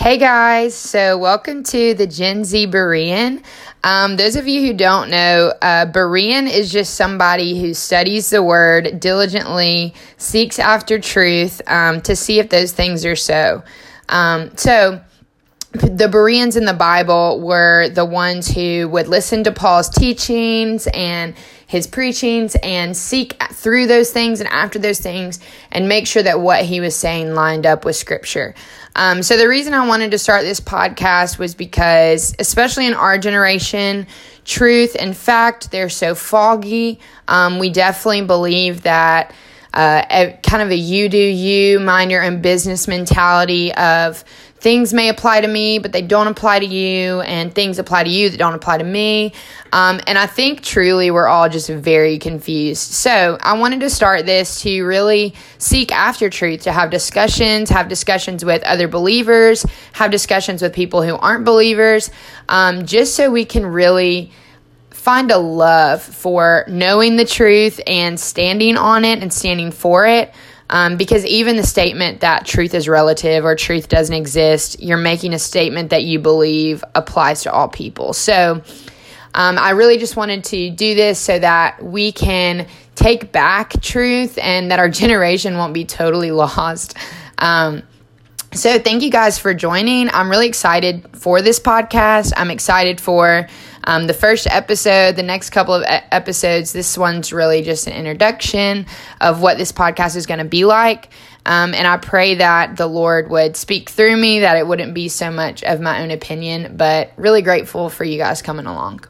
Hey guys, so welcome to the Gen Z Berean. Um, those of you who don't know, uh, Berean is just somebody who studies the word diligently, seeks after truth um, to see if those things are so. Um, so, the Bereans in the Bible were the ones who would listen to Paul's teachings and his preachings and seek through those things and after those things and make sure that what he was saying lined up with scripture. Um, so, the reason I wanted to start this podcast was because, especially in our generation, truth and fact, they're so foggy. Um, we definitely believe that uh, kind of a you do you, mind your own business mentality of things may apply to me, but they don't apply to you, and things apply to you that don't apply to me. Um, and I think truly we're all just very confused. So I wanted to start this to really seek after truth, to have discussions, have discussions with other believers, have discussions with people who aren't believers, um, just so we can really find a love for knowing the truth and standing on it and standing for it. Um, because even the statement that truth is relative or truth doesn't exist, you're making a statement that you believe applies to all people. So um, I really just wanted to do this so that we can take back truth and that our generation won't be totally lost. Um, so, thank you guys for joining. I'm really excited for this podcast. I'm excited for um, the first episode, the next couple of episodes. This one's really just an introduction of what this podcast is going to be like. Um, and I pray that the Lord would speak through me, that it wouldn't be so much of my own opinion, but really grateful for you guys coming along.